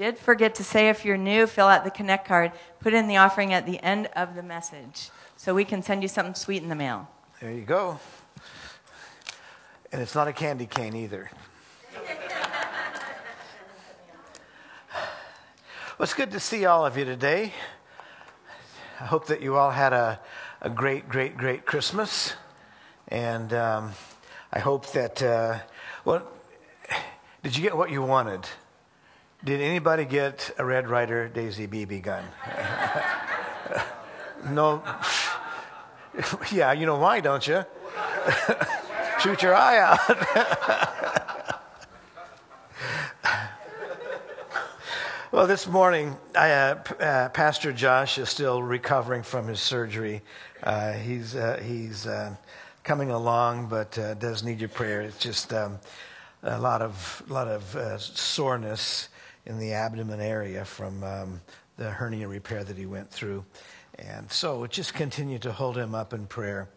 did forget to say if you're new, fill out the Connect card, put in the offering at the end of the message so we can send you something sweet in the mail. There you go. And it's not a candy cane either. well, it's good to see all of you today. I hope that you all had a, a great, great, great Christmas. And um, I hope that, uh, well, did you get what you wanted? Did anybody get a Red Ryder Daisy BB gun? no. yeah, you know why, don't you? Shoot your eye out. well, this morning, I, uh, uh, Pastor Josh is still recovering from his surgery. Uh, he's uh, he's uh, coming along, but uh, does need your prayer. It's just um, a lot of lot of soreness in the abdomen area from um, the hernia repair that he went through. And so just continue to hold him up in prayer.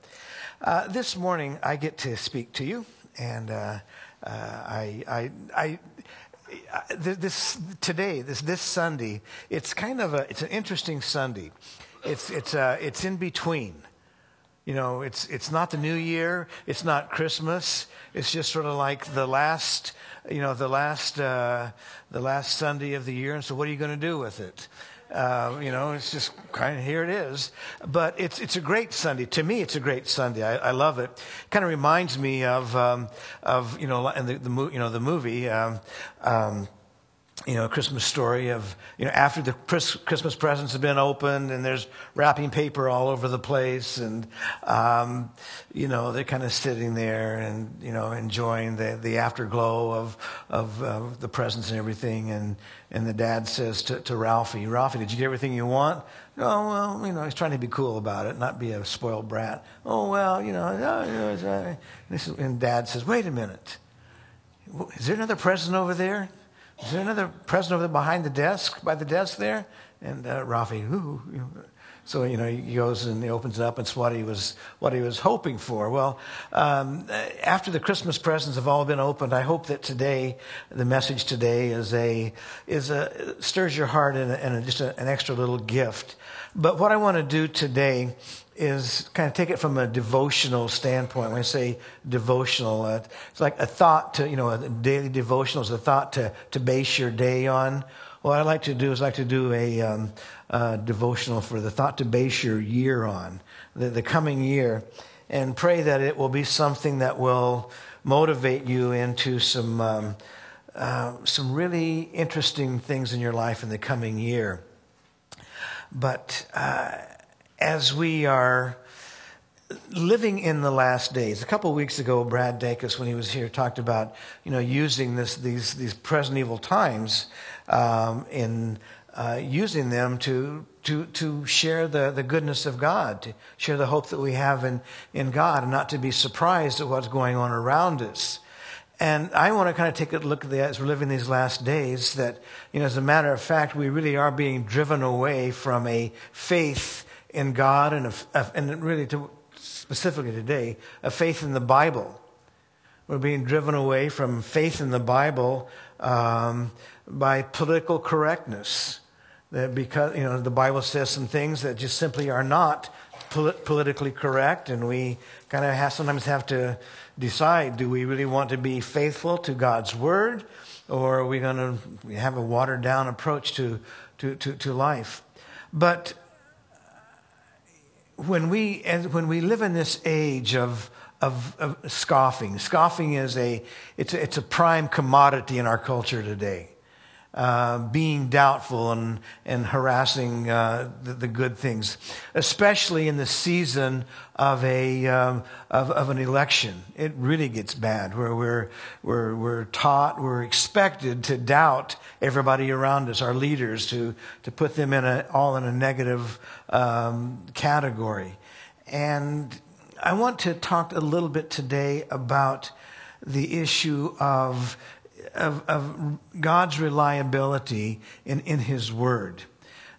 Uh, this morning, I get to speak to you, and uh, uh, I, I, I, this today, this this Sunday, it's kind of a it's an interesting Sunday. It's it's uh, it's in between. You know, it's it's not the New Year, it's not Christmas. It's just sort of like the last, you know, the last uh, the last Sunday of the year. And so, what are you going to do with it? Uh, you know, it's just kind of here it is. But it's it's a great Sunday. To me, it's a great Sunday. I, I love it. Kind of reminds me of um, of you know, the, the you know the movie. Um, um, you know, a Christmas story of, you know, after the Christmas presents have been opened and there's wrapping paper all over the place and, um, you know, they're kind of sitting there and, you know, enjoying the, the afterglow of, of, the presents and everything. And, and the dad says to, to Ralphie, Ralphie, did you get everything you want? Oh, well, you know, he's trying to be cool about it, not be a spoiled brat. Oh, well, you know, uh, and dad says, wait a minute. Is there another present over there? Is there another present over there behind the desk, by the desk there? And uh, Ralphie, ooh, so you know he goes and he opens it up. It's what he was what he was hoping for. Well, um, after the Christmas presents have all been opened, I hope that today the message today is a is a stirs your heart and, just a, an extra little gift. But what I want to do today is kind of take it from a devotional standpoint. When I say devotional, uh, it's like a thought to, you know, a daily devotional is a thought to, to base your day on. What I like to do is like to do a um, devotional for the thought to base your year on, the, the coming year, and pray that it will be something that will motivate you into some, um, uh, some really interesting things in your life in the coming year. But uh, as we are living in the last days. A couple of weeks ago, Brad Dacus, when he was here, talked about you know using this these these present evil times um, in uh, using them to to to share the the goodness of God, to share the hope that we have in in God, and not to be surprised at what's going on around us. And I want to kind of take a look at that as we're living these last days. That you know, as a matter of fact, we really are being driven away from a faith in God and, a, and really to, specifically today, a faith in the Bible. We're being driven away from faith in the Bible um, by political correctness. That because you know the Bible says some things that just simply are not polit- politically correct, and we kind of have, sometimes have to decide: do we really want to be faithful to God's word, or are we going to have a watered down approach to to, to, to life? But when we, when we live in this age of, of, of scoffing, scoffing is a, it's a, it's a prime commodity in our culture today. Uh, being doubtful and, and harassing uh, the, the, good things, especially in the season of, a, um, of, of, an election. It really gets bad where we're, we're, we're taught, we're expected to doubt everybody around us, our leaders, to, to put them in a, all in a negative um, category. And I want to talk a little bit today about the issue of of, of God's reliability in, in His Word.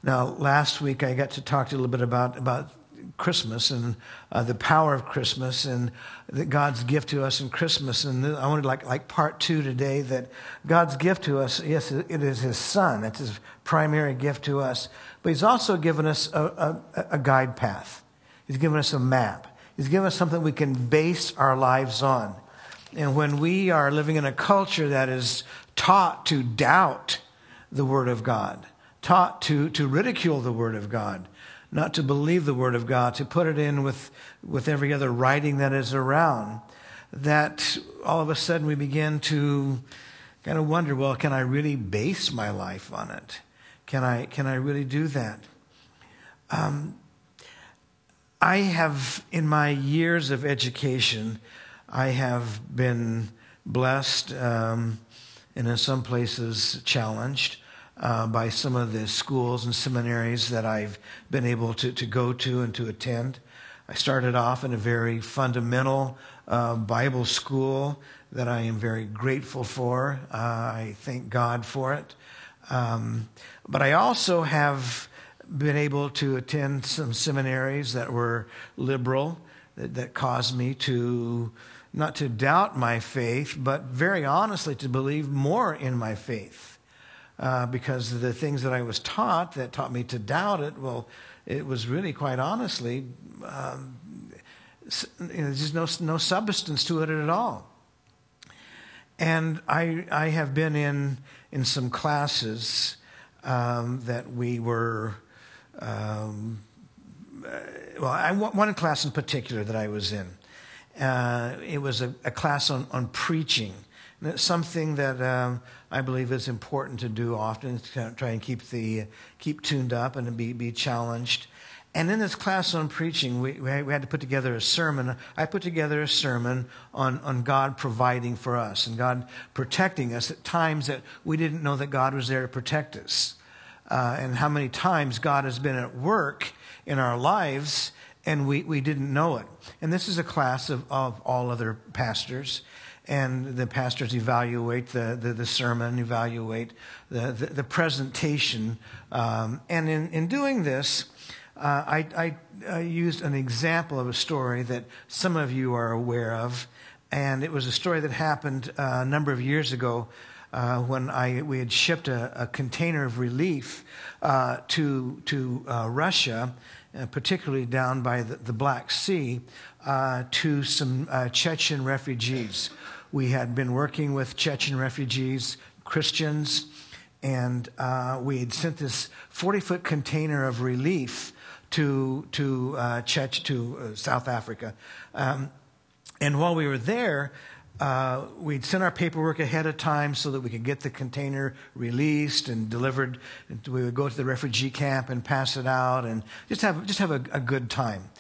Now, last week I got to talk to you a little bit about, about Christmas and uh, the power of Christmas and that God's gift to us in Christmas. And I wanted like like part two today that God's gift to us, yes, it is His Son. That's His primary gift to us. But He's also given us a, a, a guide path. He's given us a map. He's given us something we can base our lives on. And when we are living in a culture that is taught to doubt the Word of God, taught to, to ridicule the Word of God, not to believe the Word of God, to put it in with, with every other writing that is around, that all of a sudden we begin to kind of wonder well, can I really base my life on it? Can I, can I really do that? Um, I have, in my years of education, I have been blessed um, and in some places challenged uh, by some of the schools and seminaries that I've been able to, to go to and to attend. I started off in a very fundamental uh, Bible school that I am very grateful for. Uh, I thank God for it. Um, but I also have been able to attend some seminaries that were liberal, that, that caused me to not to doubt my faith, but very honestly to believe more in my faith. Uh, because the things that I was taught that taught me to doubt it, well, it was really quite honestly, um, you know, there's no, no substance to it at all. And I, I have been in, in some classes um, that we were um, uh, well, I, one class in particular that I was in. Uh, it was a, a, class on, on preaching. Something that um, I believe is important to do often, to try and keep, the, keep tuned up and be, be challenged. And in this class on preaching, we, we had to put together a sermon. I put together a sermon on, on God providing for us and God protecting us at times that we didn't know that God was there to protect us uh, and how many times God has been at work in our lives and we, we didn't know it. And this is a class of, of all other pastors. And the pastors evaluate the, the, the sermon, evaluate the, the, the presentation. Um, and in, in doing this, uh, I, I, I used an example of a story that some of you are aware of. And it was a story that happened uh, a number of years ago uh, when I, we had shipped a, a container of relief uh, to, to uh, Russia, uh, particularly down by the, the Black Sea, uh, to some uh, Chechen refugees. We had been working with Chechen refugees, Christians, and we had sent this 40 foot container of relief to, to, Chech, to South Africa. Um, and while we were there, uh, we'd send our paperwork ahead of time so that we could get the container released and delivered. We would go to the refugee camp and pass it out and just have, just have a, a good time.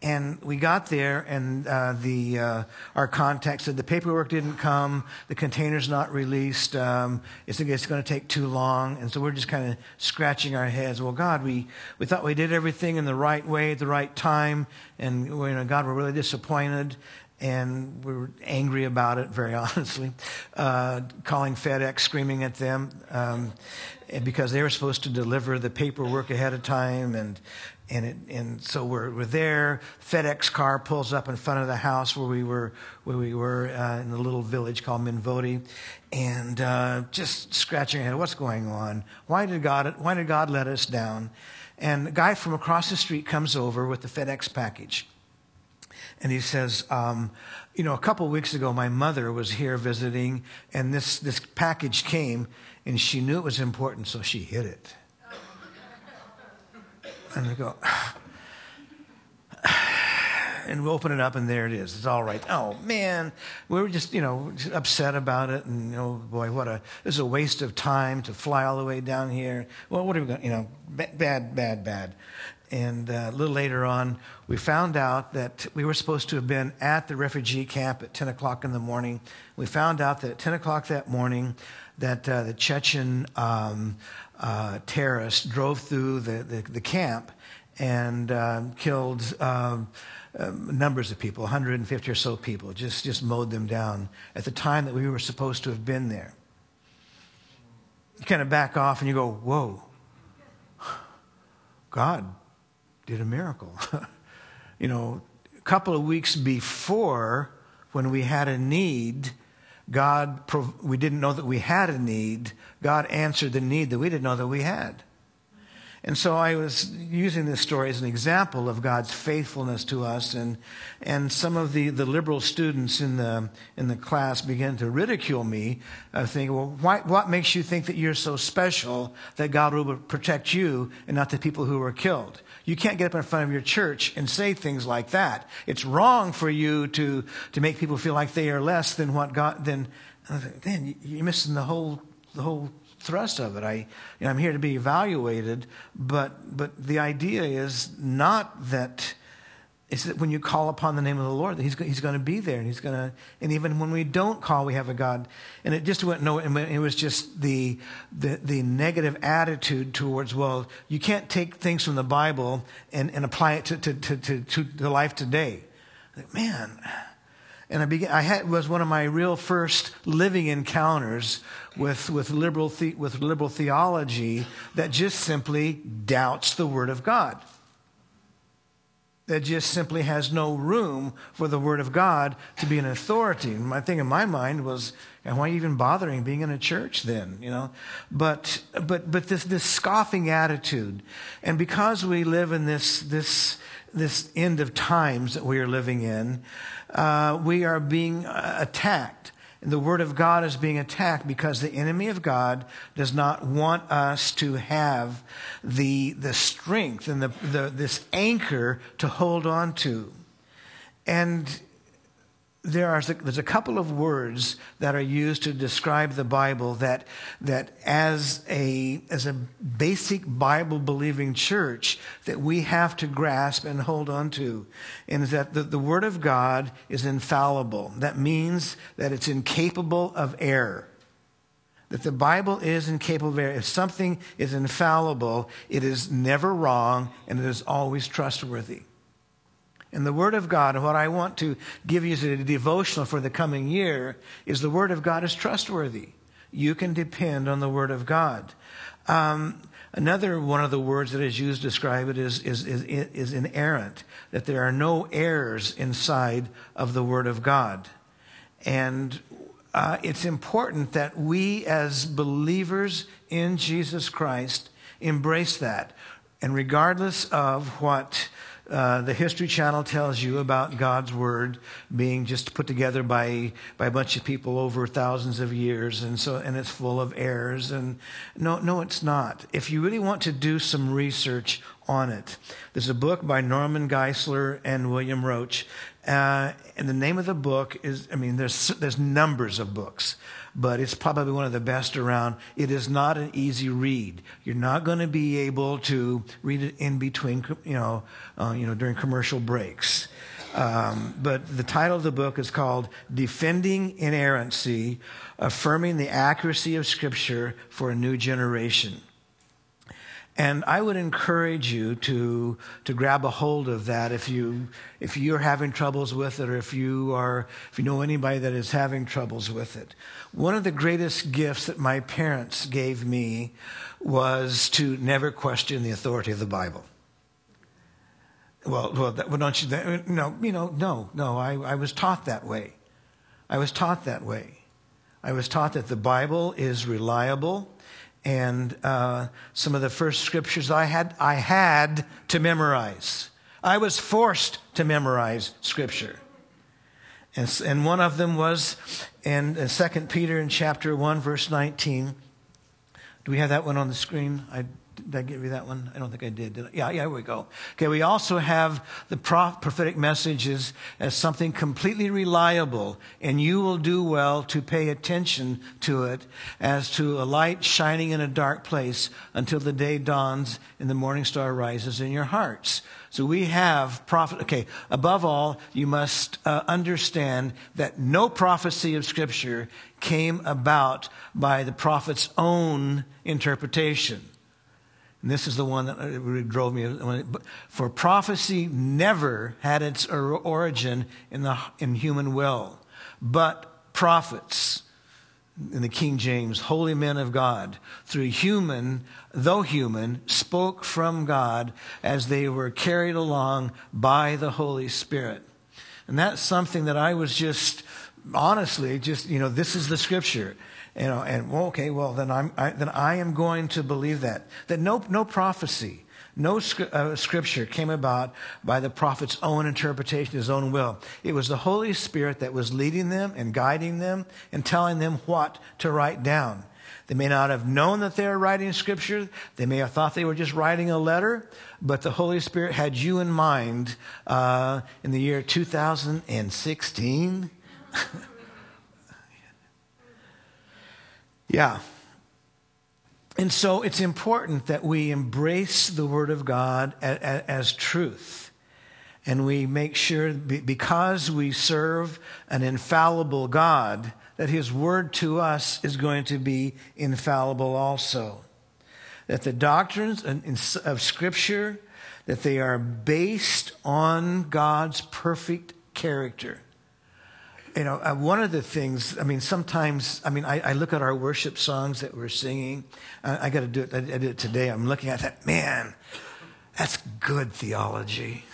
And we got there, and uh, the, uh, our contact said the paperwork didn't come, the container's not released, um, it's, it's going to take too long. And so we're just kind of scratching our heads. Well, God, we, we thought we did everything in the right way at the right time, and you know, God, we're really disappointed and we were angry about it, very honestly, uh, calling FedEx, screaming at them um, because they were supposed to deliver the paperwork ahead of time, and and it, and so we're we're there. FedEx car pulls up in front of the house where we were where we were uh, in the little village called Minvoti, and uh, just scratching our head, what's going on? Why did God Why did God let us down? And a guy from across the street comes over with the FedEx package and he says, um, you know, a couple of weeks ago, my mother was here visiting, and this, this package came, and she knew it was important, so she hid it. And I go, and we open it up, and there it is. It's all right. Oh man, we were just you know upset about it, and oh boy, what a this is a waste of time to fly all the way down here. Well, what are we going? You know, bad, bad, bad. And uh, a little later on, we found out that we were supposed to have been at the refugee camp at 10 o'clock in the morning. We found out that at 10 o'clock that morning, that uh, the Chechen um, uh, terrorists drove through the, the, the camp and uh, killed um, um, numbers of people, 150 or so people, just, just mowed them down at the time that we were supposed to have been there. You kind of back off and you go, whoa, God did a miracle. you know, a couple of weeks before, when we had a need, God, we didn't know that we had a need. God answered the need that we didn't know that we had. And so I was using this story as an example of God's faithfulness to us. And, and some of the, the liberal students in the, in the class began to ridicule me, uh, thinking, well, why, what makes you think that you're so special that God will protect you and not the people who were killed? You can't get up in front of your church and say things like that. It's wrong for you to, to make people feel like they are less than what God, than, then you're missing the whole, the whole thrust of it. I, you know, I'm here to be evaluated, but, but the idea is not that it's that when you call upon the name of the Lord, that he's, he's going to be there, and he's going to. And even when we don't call, we have a God. And it just went no. And it was just the, the the negative attitude towards well, you can't take things from the Bible and, and apply it to to to, to, to the life today. Like, man, and I began, I had, was one of my real first living encounters with, with, liberal the, with liberal theology that just simply doubts the Word of God. That just simply has no room for the Word of God to be an authority. My thing in my mind was, and why are you even bothering being in a church then, you know? But, but, but this, this scoffing attitude. And because we live in this, this, this end of times that we are living in, uh, we are being uh, attacked. The Word of God is being attacked because the enemy of God does not want us to have the, the strength and the, the, this anchor to hold on to. And there are there's a couple of words that are used to describe the Bible that that as a as a basic Bible believing church that we have to grasp and hold on to, and is that the, the Word of God is infallible. That means that it's incapable of error. That the Bible is incapable of error. If something is infallible, it is never wrong and it is always trustworthy. And the Word of God, and what I want to give you as a devotional for the coming year, is the Word of God is trustworthy. You can depend on the Word of God. Um, another one of the words that is used to describe it is, is, is, is inerrant, that there are no errors inside of the Word of God. And uh, it's important that we, as believers in Jesus Christ, embrace that. And regardless of what uh, the History Channel tells you about God's Word being just put together by, by a bunch of people over thousands of years, and so and it's full of errors. And no, no, it's not. If you really want to do some research on it, there's a book by Norman Geisler and William Roach, uh, and the name of the book is. I mean, there's there's numbers of books but it's probably one of the best around. It is not an easy read. You're not going to be able to read it in between, you know, uh, you know, during commercial breaks. Um, but the title of the book is called Defending Inerrancy, Affirming the Accuracy of Scripture for a New Generation. And I would encourage you to, to grab a hold of that if, you, if you're having troubles with it or if you, are, if you know anybody that is having troubles with it. One of the greatest gifts that my parents gave me was to never question the authority of the Bible. Well, well, that, well don't you? That, no, you know, no, no. I, I was taught that way. I was taught that way. I was taught that the Bible is reliable and uh, some of the first scriptures I had, I had to memorize. I was forced to memorize scripture. And, and one of them was in uh, 2 Peter in chapter 1, verse 19. Do we have that one on the screen? I did I give you that one? I don't think I did. did I? Yeah, yeah, here we go. Okay, we also have the prophetic messages as something completely reliable, and you will do well to pay attention to it as to a light shining in a dark place until the day dawns and the morning star rises in your hearts. So we have prophet. Okay, above all, you must uh, understand that no prophecy of Scripture came about by the prophet's own interpretation. And this is the one that drove me. For prophecy never had its origin in, the, in human will, but prophets. in the King James, holy men of God, through human, though human, spoke from God as they were carried along by the Holy Spirit. And that's something that I was just, honestly, just, you know, this is the scripture. You know, and well, okay, well, then I'm, I, then I am going to believe that. That no, no prophecy, no uh, scripture came about by the prophet's own interpretation, his own will. It was the Holy Spirit that was leading them and guiding them and telling them what to write down. They may not have known that they were writing scripture. They may have thought they were just writing a letter, but the Holy Spirit had you in mind uh, in the year 2016. yeah. And so it's important that we embrace the Word of God as, as, truth. And we make sure, because we serve an infallible God, that His Word to us is going to be infallible also. That the doctrines of Scripture, that they are based on God's perfect character you know, uh, one of the things, I mean, sometimes, I mean, I, I look at our worship songs that we're singing. I, got to do it. I, I did it today. I'm looking at that. Man, that's good theology.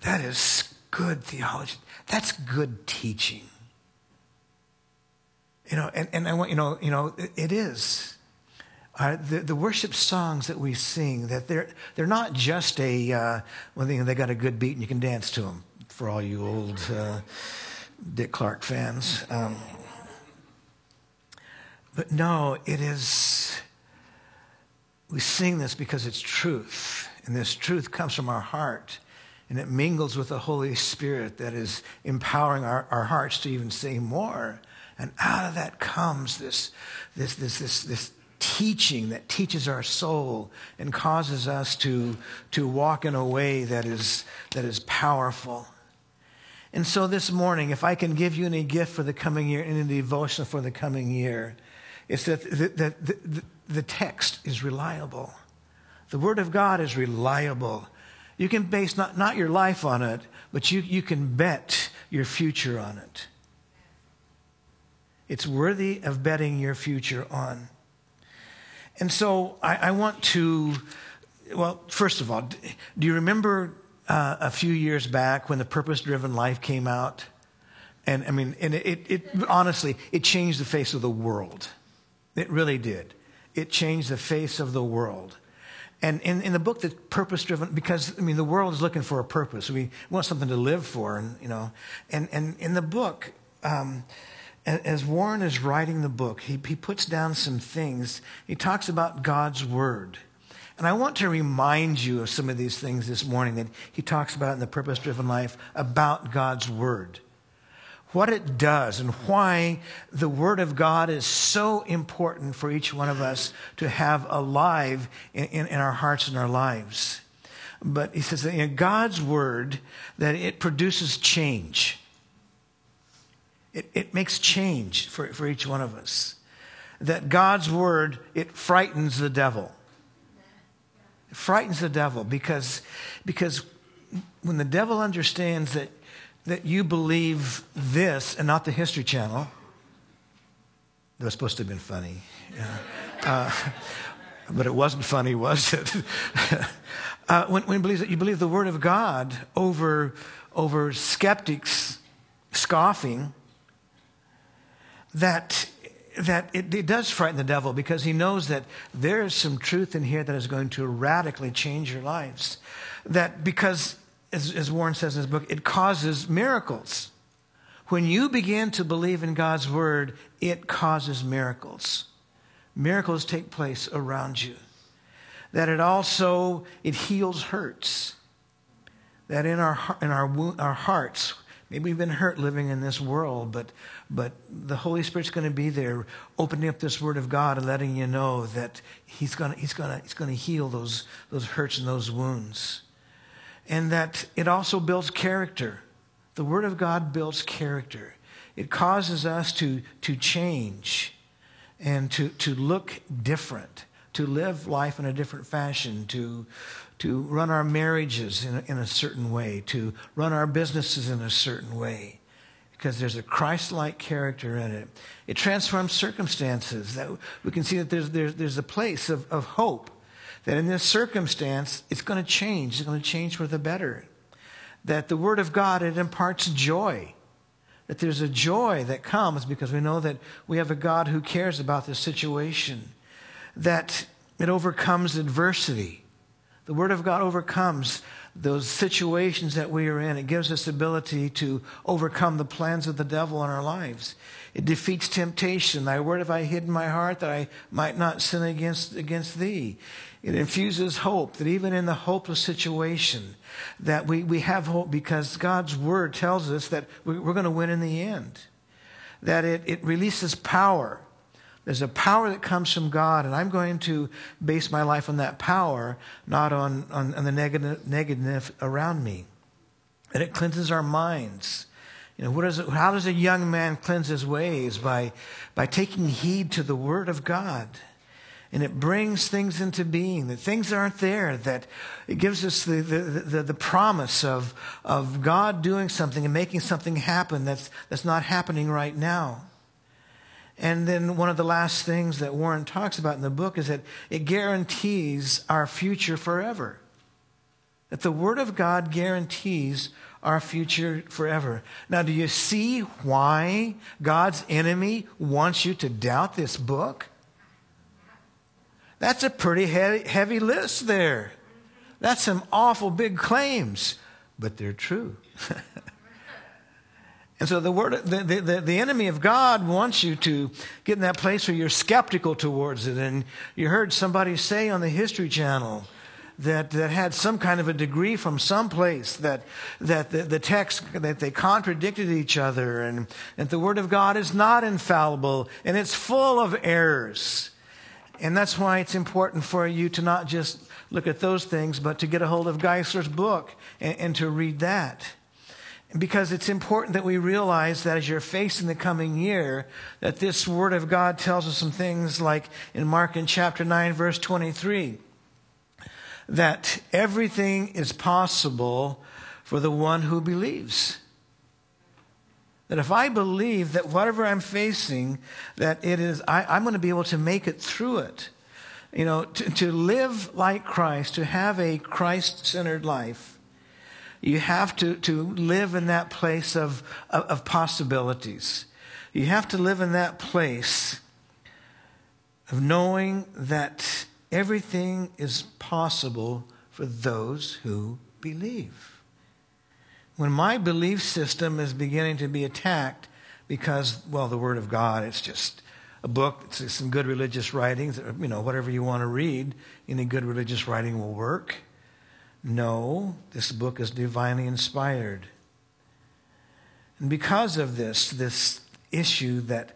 That is good theology. That's good teaching. You know, and, and I want, you know, you know, it, it is. Uh, the, the worship songs that we sing, that they're, they're not just a, uh, well, they, they got a good beat and you can dance to them for all you old, uh, Dick Clark fans. Um, but no, it is, we sing this because it's truth. And this truth comes from our heart. And it mingles with the Holy Spirit that is empowering our, our hearts to even say more. And out of that comes this, this, this, this, this teaching that teaches our soul and causes us to, to walk in a way that is, that is powerful. And so this morning, if I can give you any gift for the coming year, any devotion for the coming year, it's that the, the, the, the text is reliable. The Word of God is reliable. You can base not, not your life on it, but you, you can bet your future on it. It's worthy of betting your future on. And so I, I want to, well, first of all, do you remember uh, a few years back when the Purpose Driven Life came out. And I mean, and it, it, honestly, it changed the face of the world. It really did. It changed the face of the world. And in, in the book, the purpose driven, because I mean, the world is looking for a purpose. We want something to live for, and you know, and and in the book, um, as Warren is writing the book, he he puts down some things. He talks about God's word and I want to remind you of some of these things this morning that he talks about in the purpose driven life about God's Word. What it does and why the Word of God is so important for each one of us to have alive in, in, in our hearts and our lives. But he says that in God's Word, that it produces change. It, it makes change for, for each one of us. That God's Word, it frightens the devil. It frightens the devil because, because when the devil understands that, that you believe this and not the History Channel, that was supposed to have been funny. Yeah. Uh, but it wasn't funny, was it? uh, when, when believes that you believe the Word of God over, over skeptics scoffing, that that it, it, does frighten the devil because he knows that there is some truth in here that is going to radically change your lives. That because, as, as Warren says in his book, it causes miracles. When you begin to believe in God's word, it causes miracles. Miracles take place around you. That it also it heals hurts. That in our in our our hearts Maybe we've been hurt living in this world, but, but the Holy Spirit's going to be there opening up this Word of God and letting you know that He's going to, he's going to, he's going to heal those, those hurts and those wounds. And that it also builds character. The Word of God builds character. It causes us to, to change and to, to look different, to live life in a different fashion, to, to run our marriages in a, in a certain way, to run our businesses in a certain way. Because there's a Christ like character in it. It transforms circumstances. That we can see that there's, there's, there's a place of, of hope, that in this circumstance, it's going to change. It's going to change for the better. That the Word of God, it imparts joy. That there's a joy that comes because we know that we have a God who cares about this situation. That it overcomes adversity. The Word of God overcomes those situations that we are in. It gives us the ability to overcome the plans of the devil in our lives. It defeats temptation. Thy word have I hid in my heart that I might not sin against, against thee. It infuses hope that even in the hopeless situation, that we, we have hope because God's word tells us that we, we're going to win in the end. That it, it releases power there's a power that comes from God, and I'm going to base my life on that power, not on, on, on the negative, negative around me. And it cleanses our minds. You know, what is it, how does a young man cleanse his ways? By, by taking heed to the Word of God. And it brings things into being, that things aren't there, that it gives us the, the, the, the, promise of, of God doing something and making something happen that's, that's not happening right now. And then one of the last things that Warren talks about in the book is that it guarantees our future forever. That the Word of God guarantees our future forever. Now, do you see why God's enemy wants you to doubt this book? That's a pretty heavy, list there. That's some awful big claims, but they're true. And so the word, the, the, the, enemy of God wants you to get in that place where you're skeptical towards it. And you heard somebody say on the History Channel that, that had some kind of a degree from some place that, that the, the text, that they contradicted each other and that the word of God is not infallible and it's full of errors. And that's why it's important for you to not just look at those things, but to get a hold of Geisler's book and, and to read that because it's important that we realize that as you're facing the coming year, that this Word of God tells us some things like in Mark in chapter 9, verse 23, that everything is possible for the one who believes. That if I believe that whatever I'm facing, that it is, I, am going to be able to make it through it. You know, to, to live like Christ, to have a Christ centered life you have to, to live in that place of, of, of possibilities. You have to live in that place of knowing that everything is possible for those who believe. When my belief system is beginning to be attacked because, well, the Word of God, it's just a book, it's some good religious writings, you know, whatever you want to read, any good religious writing will work. No, this book is divinely inspired. And because of this, this issue that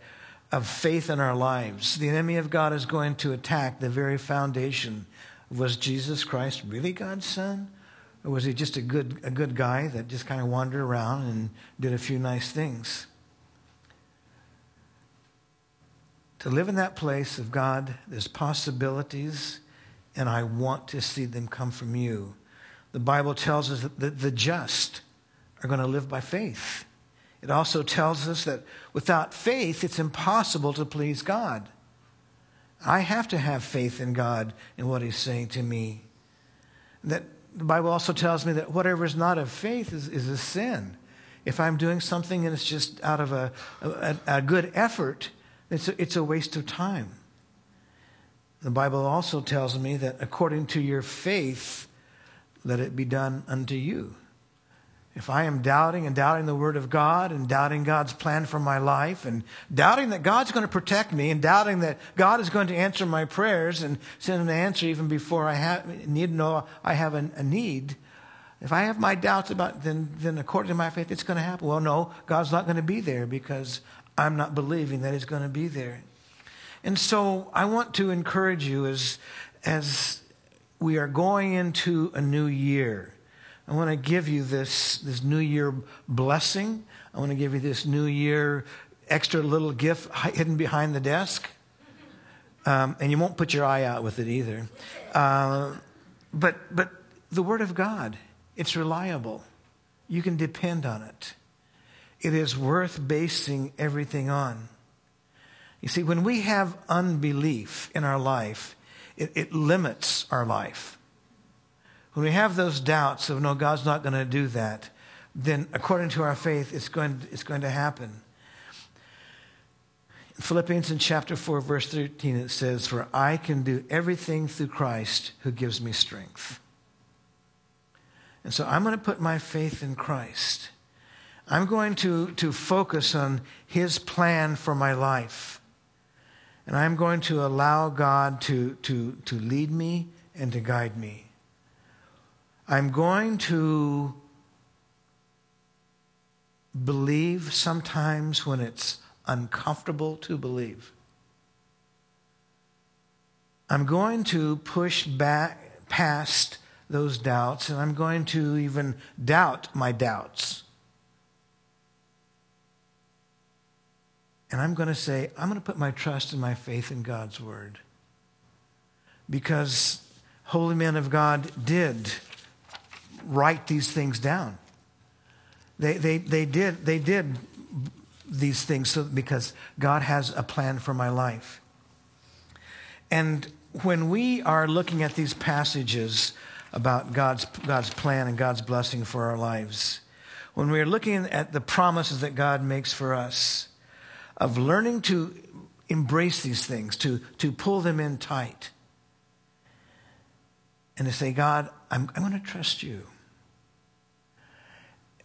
of faith in our lives, the enemy of God is going to attack the very foundation. Was Jesus Christ really God's son? Or was he just a good, a good guy that just kind of wandered around and did a few nice things? To live in that place of God, there's possibilities, and I want to see them come from you. The Bible tells us that the just are going to live by faith. It also tells us that without faith, it's impossible to please God. I have to have faith in God and what He's saying to me. That the Bible also tells me that whatever is not of faith is, is a sin. If I'm doing something and it's just out of a, a, a good effort, it's a, it's a waste of time. The Bible also tells me that according to your faith, let it be done unto you. If I am doubting and doubting the Word of God and doubting God's plan for my life and doubting that God's going to protect me and doubting that God is going to answer my prayers and send an answer even before I have, need to know I have a, a need, if I have my doubts about then, then according to my faith, it's going to happen. Well, no, God's not going to be there because I'm not believing that He's going to be there. And so I want to encourage you as, as we are going into a new year. I want to give you this, this new year blessing. I want to give you this new year extra little gift hidden behind the desk. Um, and you won't put your eye out with it either. Uh, but, but the Word of God, it's reliable. You can depend on it. it is worth basing everything on. You see, when we have unbelief in our life, it, it limits our life. When we have those doubts of, no, God's not going to do that, then according to our faith, it's going, it's going to happen. In Philippians in chapter 4, verse 13, it says, For I can do everything through Christ who gives me strength. And so I'm going to put my faith in Christ. I'm going to, to focus on his plan for my life. And I'm going to allow God to, to, to lead me and to guide me. I'm going to believe sometimes when it's uncomfortable to believe. I'm going to push back past those doubts and I'm going to even doubt my doubts. And I'm going to say, I'm going to put my trust and my faith in God's word. Because holy men of God did write these things down. They, they, they, did, they did these things so, because God has a plan for my life. And when we are looking at these passages about God's, God's plan and God's blessing for our lives, when we're looking at the promises that God makes for us, of learning to embrace these things, to, to pull them in tight, and to say, God, I'm, I'm going to trust you.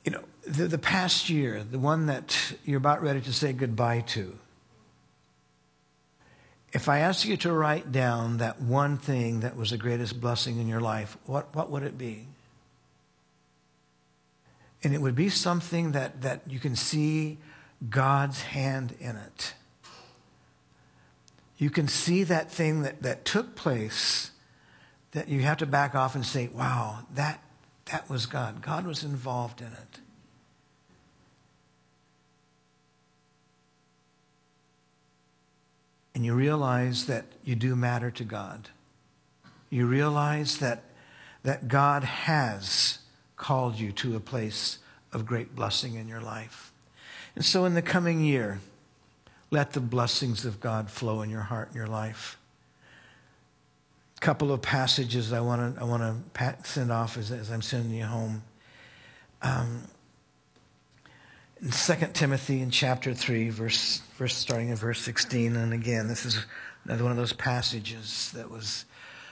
You know, the, the past year, the one that you're about ready to say goodbye to, if I asked you to write down that one thing that was the greatest blessing in your life, what, what would it be? And it would be something that, that you can see God's hand in it. You can see that thing that, that took place that you have to back off and say, wow, that, that was God. God was involved in it. And you realize that you do matter to God. You realize that, that God has called you to a place of great blessing in your life. And so in the coming year, let the blessings of God flow in your heart and your life. A couple of passages I want to I want to send off as, as I'm sending you home. Um, in 2 Timothy in chapter 3, verse, verse starting at verse 16, and again, this is another one of those passages that was,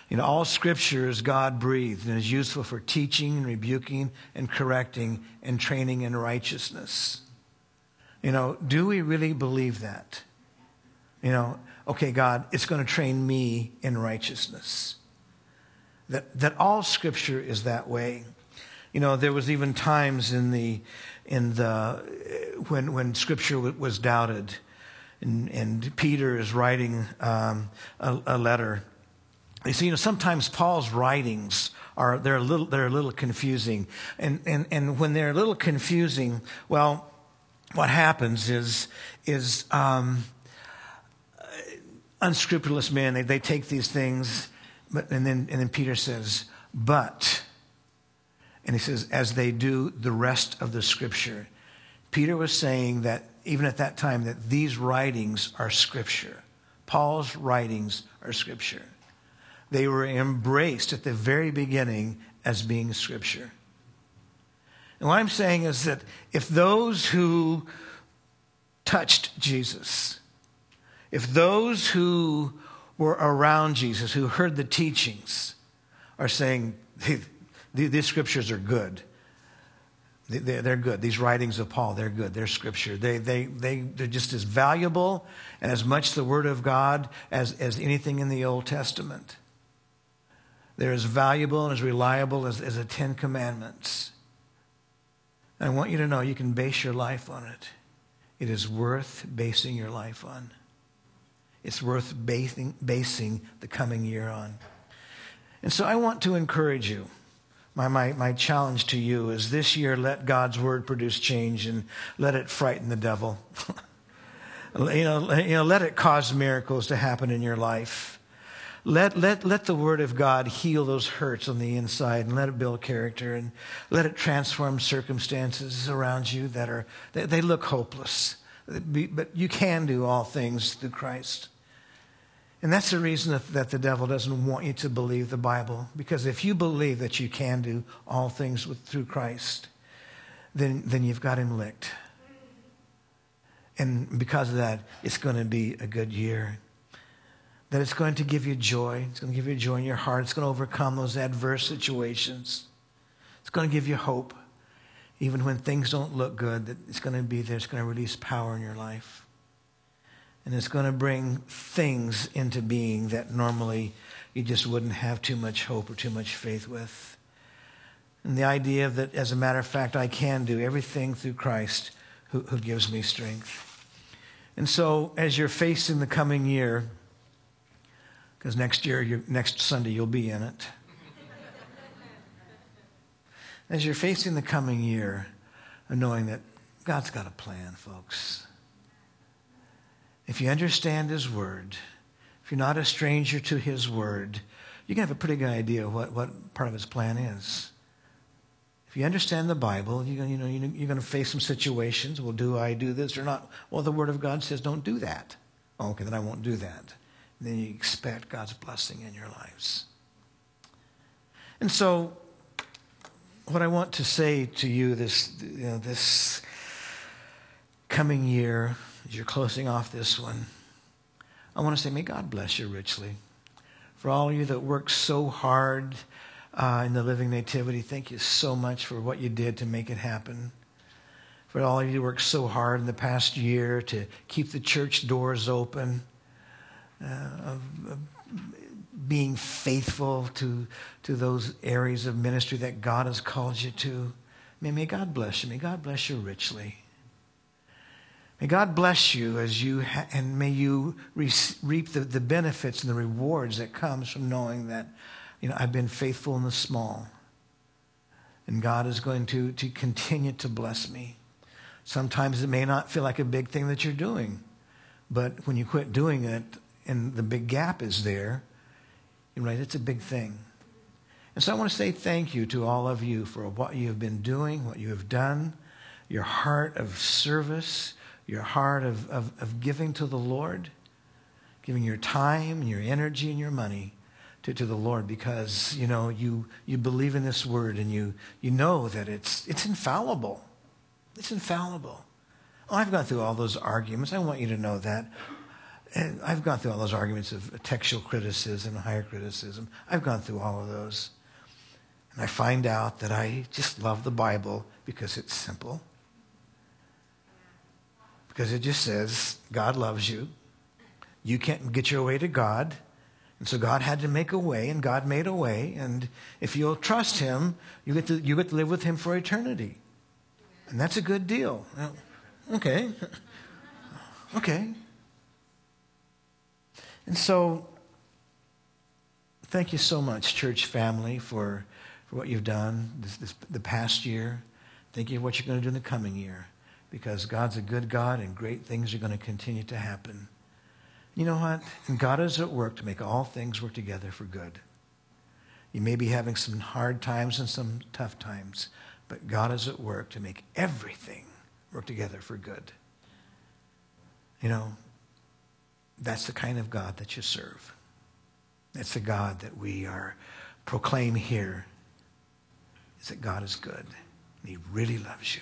you know, all scripture is God breathed and is useful for teaching and rebuking and correcting and training in righteousness. You know, do we really believe that? You know, okay, God, it's going to train me in righteousness. That, that all scripture is that way. You know, there was even times in the, in the, when, when scripture was doubted and, and Peter is writing um, a, a letter. You see, you know, sometimes Paul's writings are, they're a little, they're a little confusing. And, and, and when they're a little confusing, well, what happens is, is um, unscrupulous men, they, they take these things, but, and, then, and then Peter says, but, and he says, as they do the rest of the scripture. Peter was saying that even at that time, that these writings are scripture. Paul's writings are scripture. They were embraced at the very beginning as being scripture. And what I'm saying is that if those who touched Jesus, if those who were around Jesus, who heard the teachings, are saying, these scriptures are good. They're good. These writings of Paul, they're good. They're scripture. They, they, they, they're just as valuable and as much the Word of God as, as anything in the Old Testament. They're as valuable and as reliable as, as the Ten Commandments. I want you to know you can base your life on it. It is worth basing your life on. It's worth basing, basing the coming year on. And so I want to encourage you. My, my, my challenge to you is this year, let God's word produce change and let it frighten the devil. you, know, you know, let it cause miracles to happen in your life. Let, let, let the Word of God heal those hurts on the inside and let it build character and let it transform circumstances around you that are, they, they look hopeless. But you can do all things through Christ. And that's the reason that, that the devil doesn't want you to believe the Bible. Because if you believe that you can do all things with, through Christ, then, then you've got him licked. And because of that, it's going to be a good year. That it's going to give you joy. It's going to give you joy in your heart. It's going to overcome those adverse situations. It's going to give you hope. Even when things don't look good, that it's going to be there. It's going to release power in your life. And it's going to bring things into being that normally you just wouldn't have too much hope or too much faith with. And the idea that, as a matter of fact, I can do everything through Christ who, who gives me strength. And so, as you're facing the coming year, because next year, next Sunday, you'll be in it. As you're facing the coming year, knowing that God's got a plan, folks. If you understand His Word, if you're not a stranger to His Word, you can have a pretty good idea what, what part of His plan is. If you understand the Bible, you, you know, you're going to face some situations. Well, do I do this or not? Well, the Word of God says don't do that. okay, then I won't do that. Then you expect God's blessing in your lives. And so, what I want to say to you this, you know, this coming year as you're closing off this one, I want to say, may God bless you richly. For all of you that worked so hard uh, in the Living Nativity, thank you so much for what you did to make it happen. For all of you who worked so hard in the past year to keep the church doors open, uh, of, of being faithful to, to those areas of ministry that God has called you to. May, may God bless you. May God bless you richly. May God bless you as you ha- and may you re- reap the, the benefits and the rewards that comes from knowing that, you know, I've been faithful in the small. And God is going to, to continue to bless me. Sometimes it may not feel like a big thing that you're doing, but when you quit doing it and the big gap is there, right, it's a big thing. And so I want to say thank you to all of you for what you have been doing, what you have done, your heart of service your heart of, of, of giving to the Lord, giving your time and your energy and your money to, to the Lord because, you know, you, you believe in this word and you, you know that it's, it's infallible. It's infallible. Oh, I've gone through all those arguments. I want you to know that. And I've gone through all those arguments of textual criticism, higher criticism. I've gone through all of those. And I find out that I just love the Bible because it's simple because it just says God loves you. You can't get your way to God. And so God had to make a way, and God made a way. And if you'll trust Him, you get to, you get to live with Him for eternity. And that's a good deal. Okay. Okay. And so, thank you so much, church family, for, for what you've done this, this, the past year. Thank you for what you're going to do in the coming year because God's a good God and great things are going to continue to happen. You know what? And God is at work to make all things work together for good. You may be having some hard times and some tough times, but God is at work to make everything work together for good. You know, that's the kind of God that you serve. That's the God that we are proclaim here. Is that God is good and he really loves you.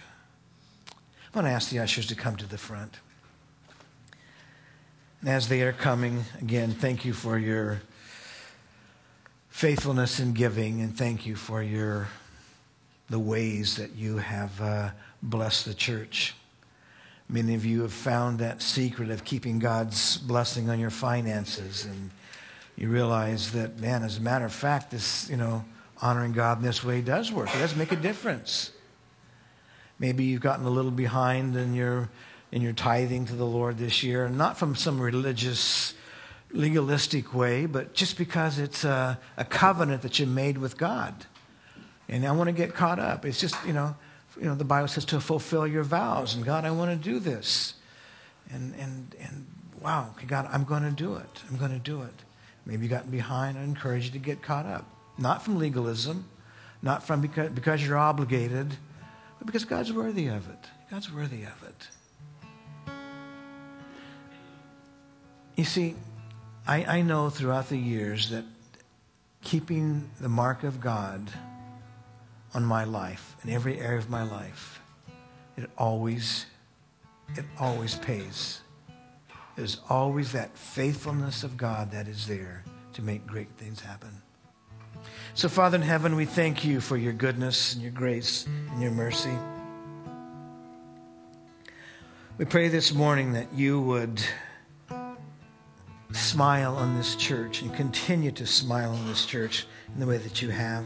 I want to ask the ushers to come to the front. And as they are coming, again, thank you for your faithfulness in giving, and thank you for your the ways that you have uh, blessed the church. Many of you have found that secret of keeping God's blessing on your finances, and you realize that, man, as a matter of fact, this, you know, honoring God in this way does work. It does make a difference. Maybe you've gotten a little behind in your, in your tithing to the Lord this year, not from some religious, legalistic way, but just because it's a, a covenant that you made with God. And I want to get caught up. It's just, you know, you know, the Bible says to fulfill your vows. And God, I want to do this. And, and, and wow, God, I'm going to do it. I'm going to do it. maybe you've gotten behind, I encourage you to get caught up. Not from legalism, not from because, because you're obligated, but because God's worthy of it. God's worthy of it. You see, I, I know throughout the years that keeping the mark of God on my life, in every area of my life, it always, it always pays. There's always that faithfulness of God that is there to make great things happen. So, Father in heaven, we thank you for your goodness and your grace and your mercy. We pray this morning that you would smile on this church and continue to smile on this church in the way that you have.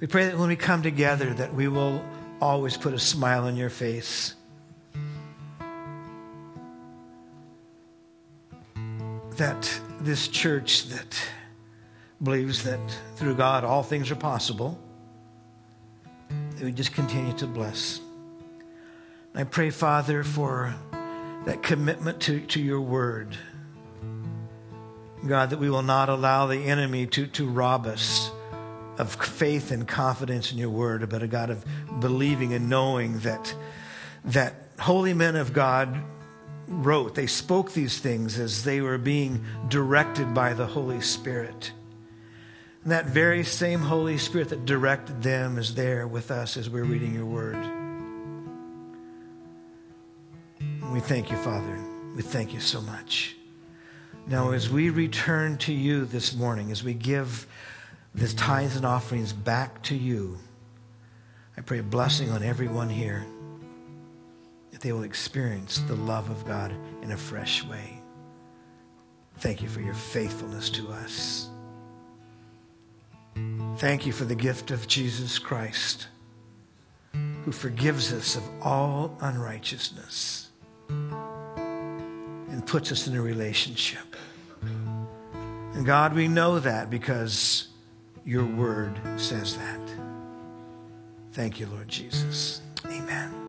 We pray that when we come together that we will always put a smile on your face. That this church that believes that through God all things are possible, that we just continue to bless. I pray, Father, for that commitment to, to your word. God, that we will not allow the enemy to, to rob us of faith and confidence in your word, but a God of believing and knowing that, that holy men of God wrote, they spoke these things as they were being directed by the Holy Spirit. And that very same Holy Spirit that directed them is there with us as we're reading your word. We thank you, Father. We thank you so much. Now, as we return to you this morning, as we give this tithes and offerings back to you, I pray a blessing on everyone here that they will experience the love of God in a fresh way. Thank you for your faithfulness to us. Thank you for the gift of Jesus Christ, who forgives us of all unrighteousness and puts us in a relationship. And God, we know that because your word says that. Thank you, Lord Jesus. Amen.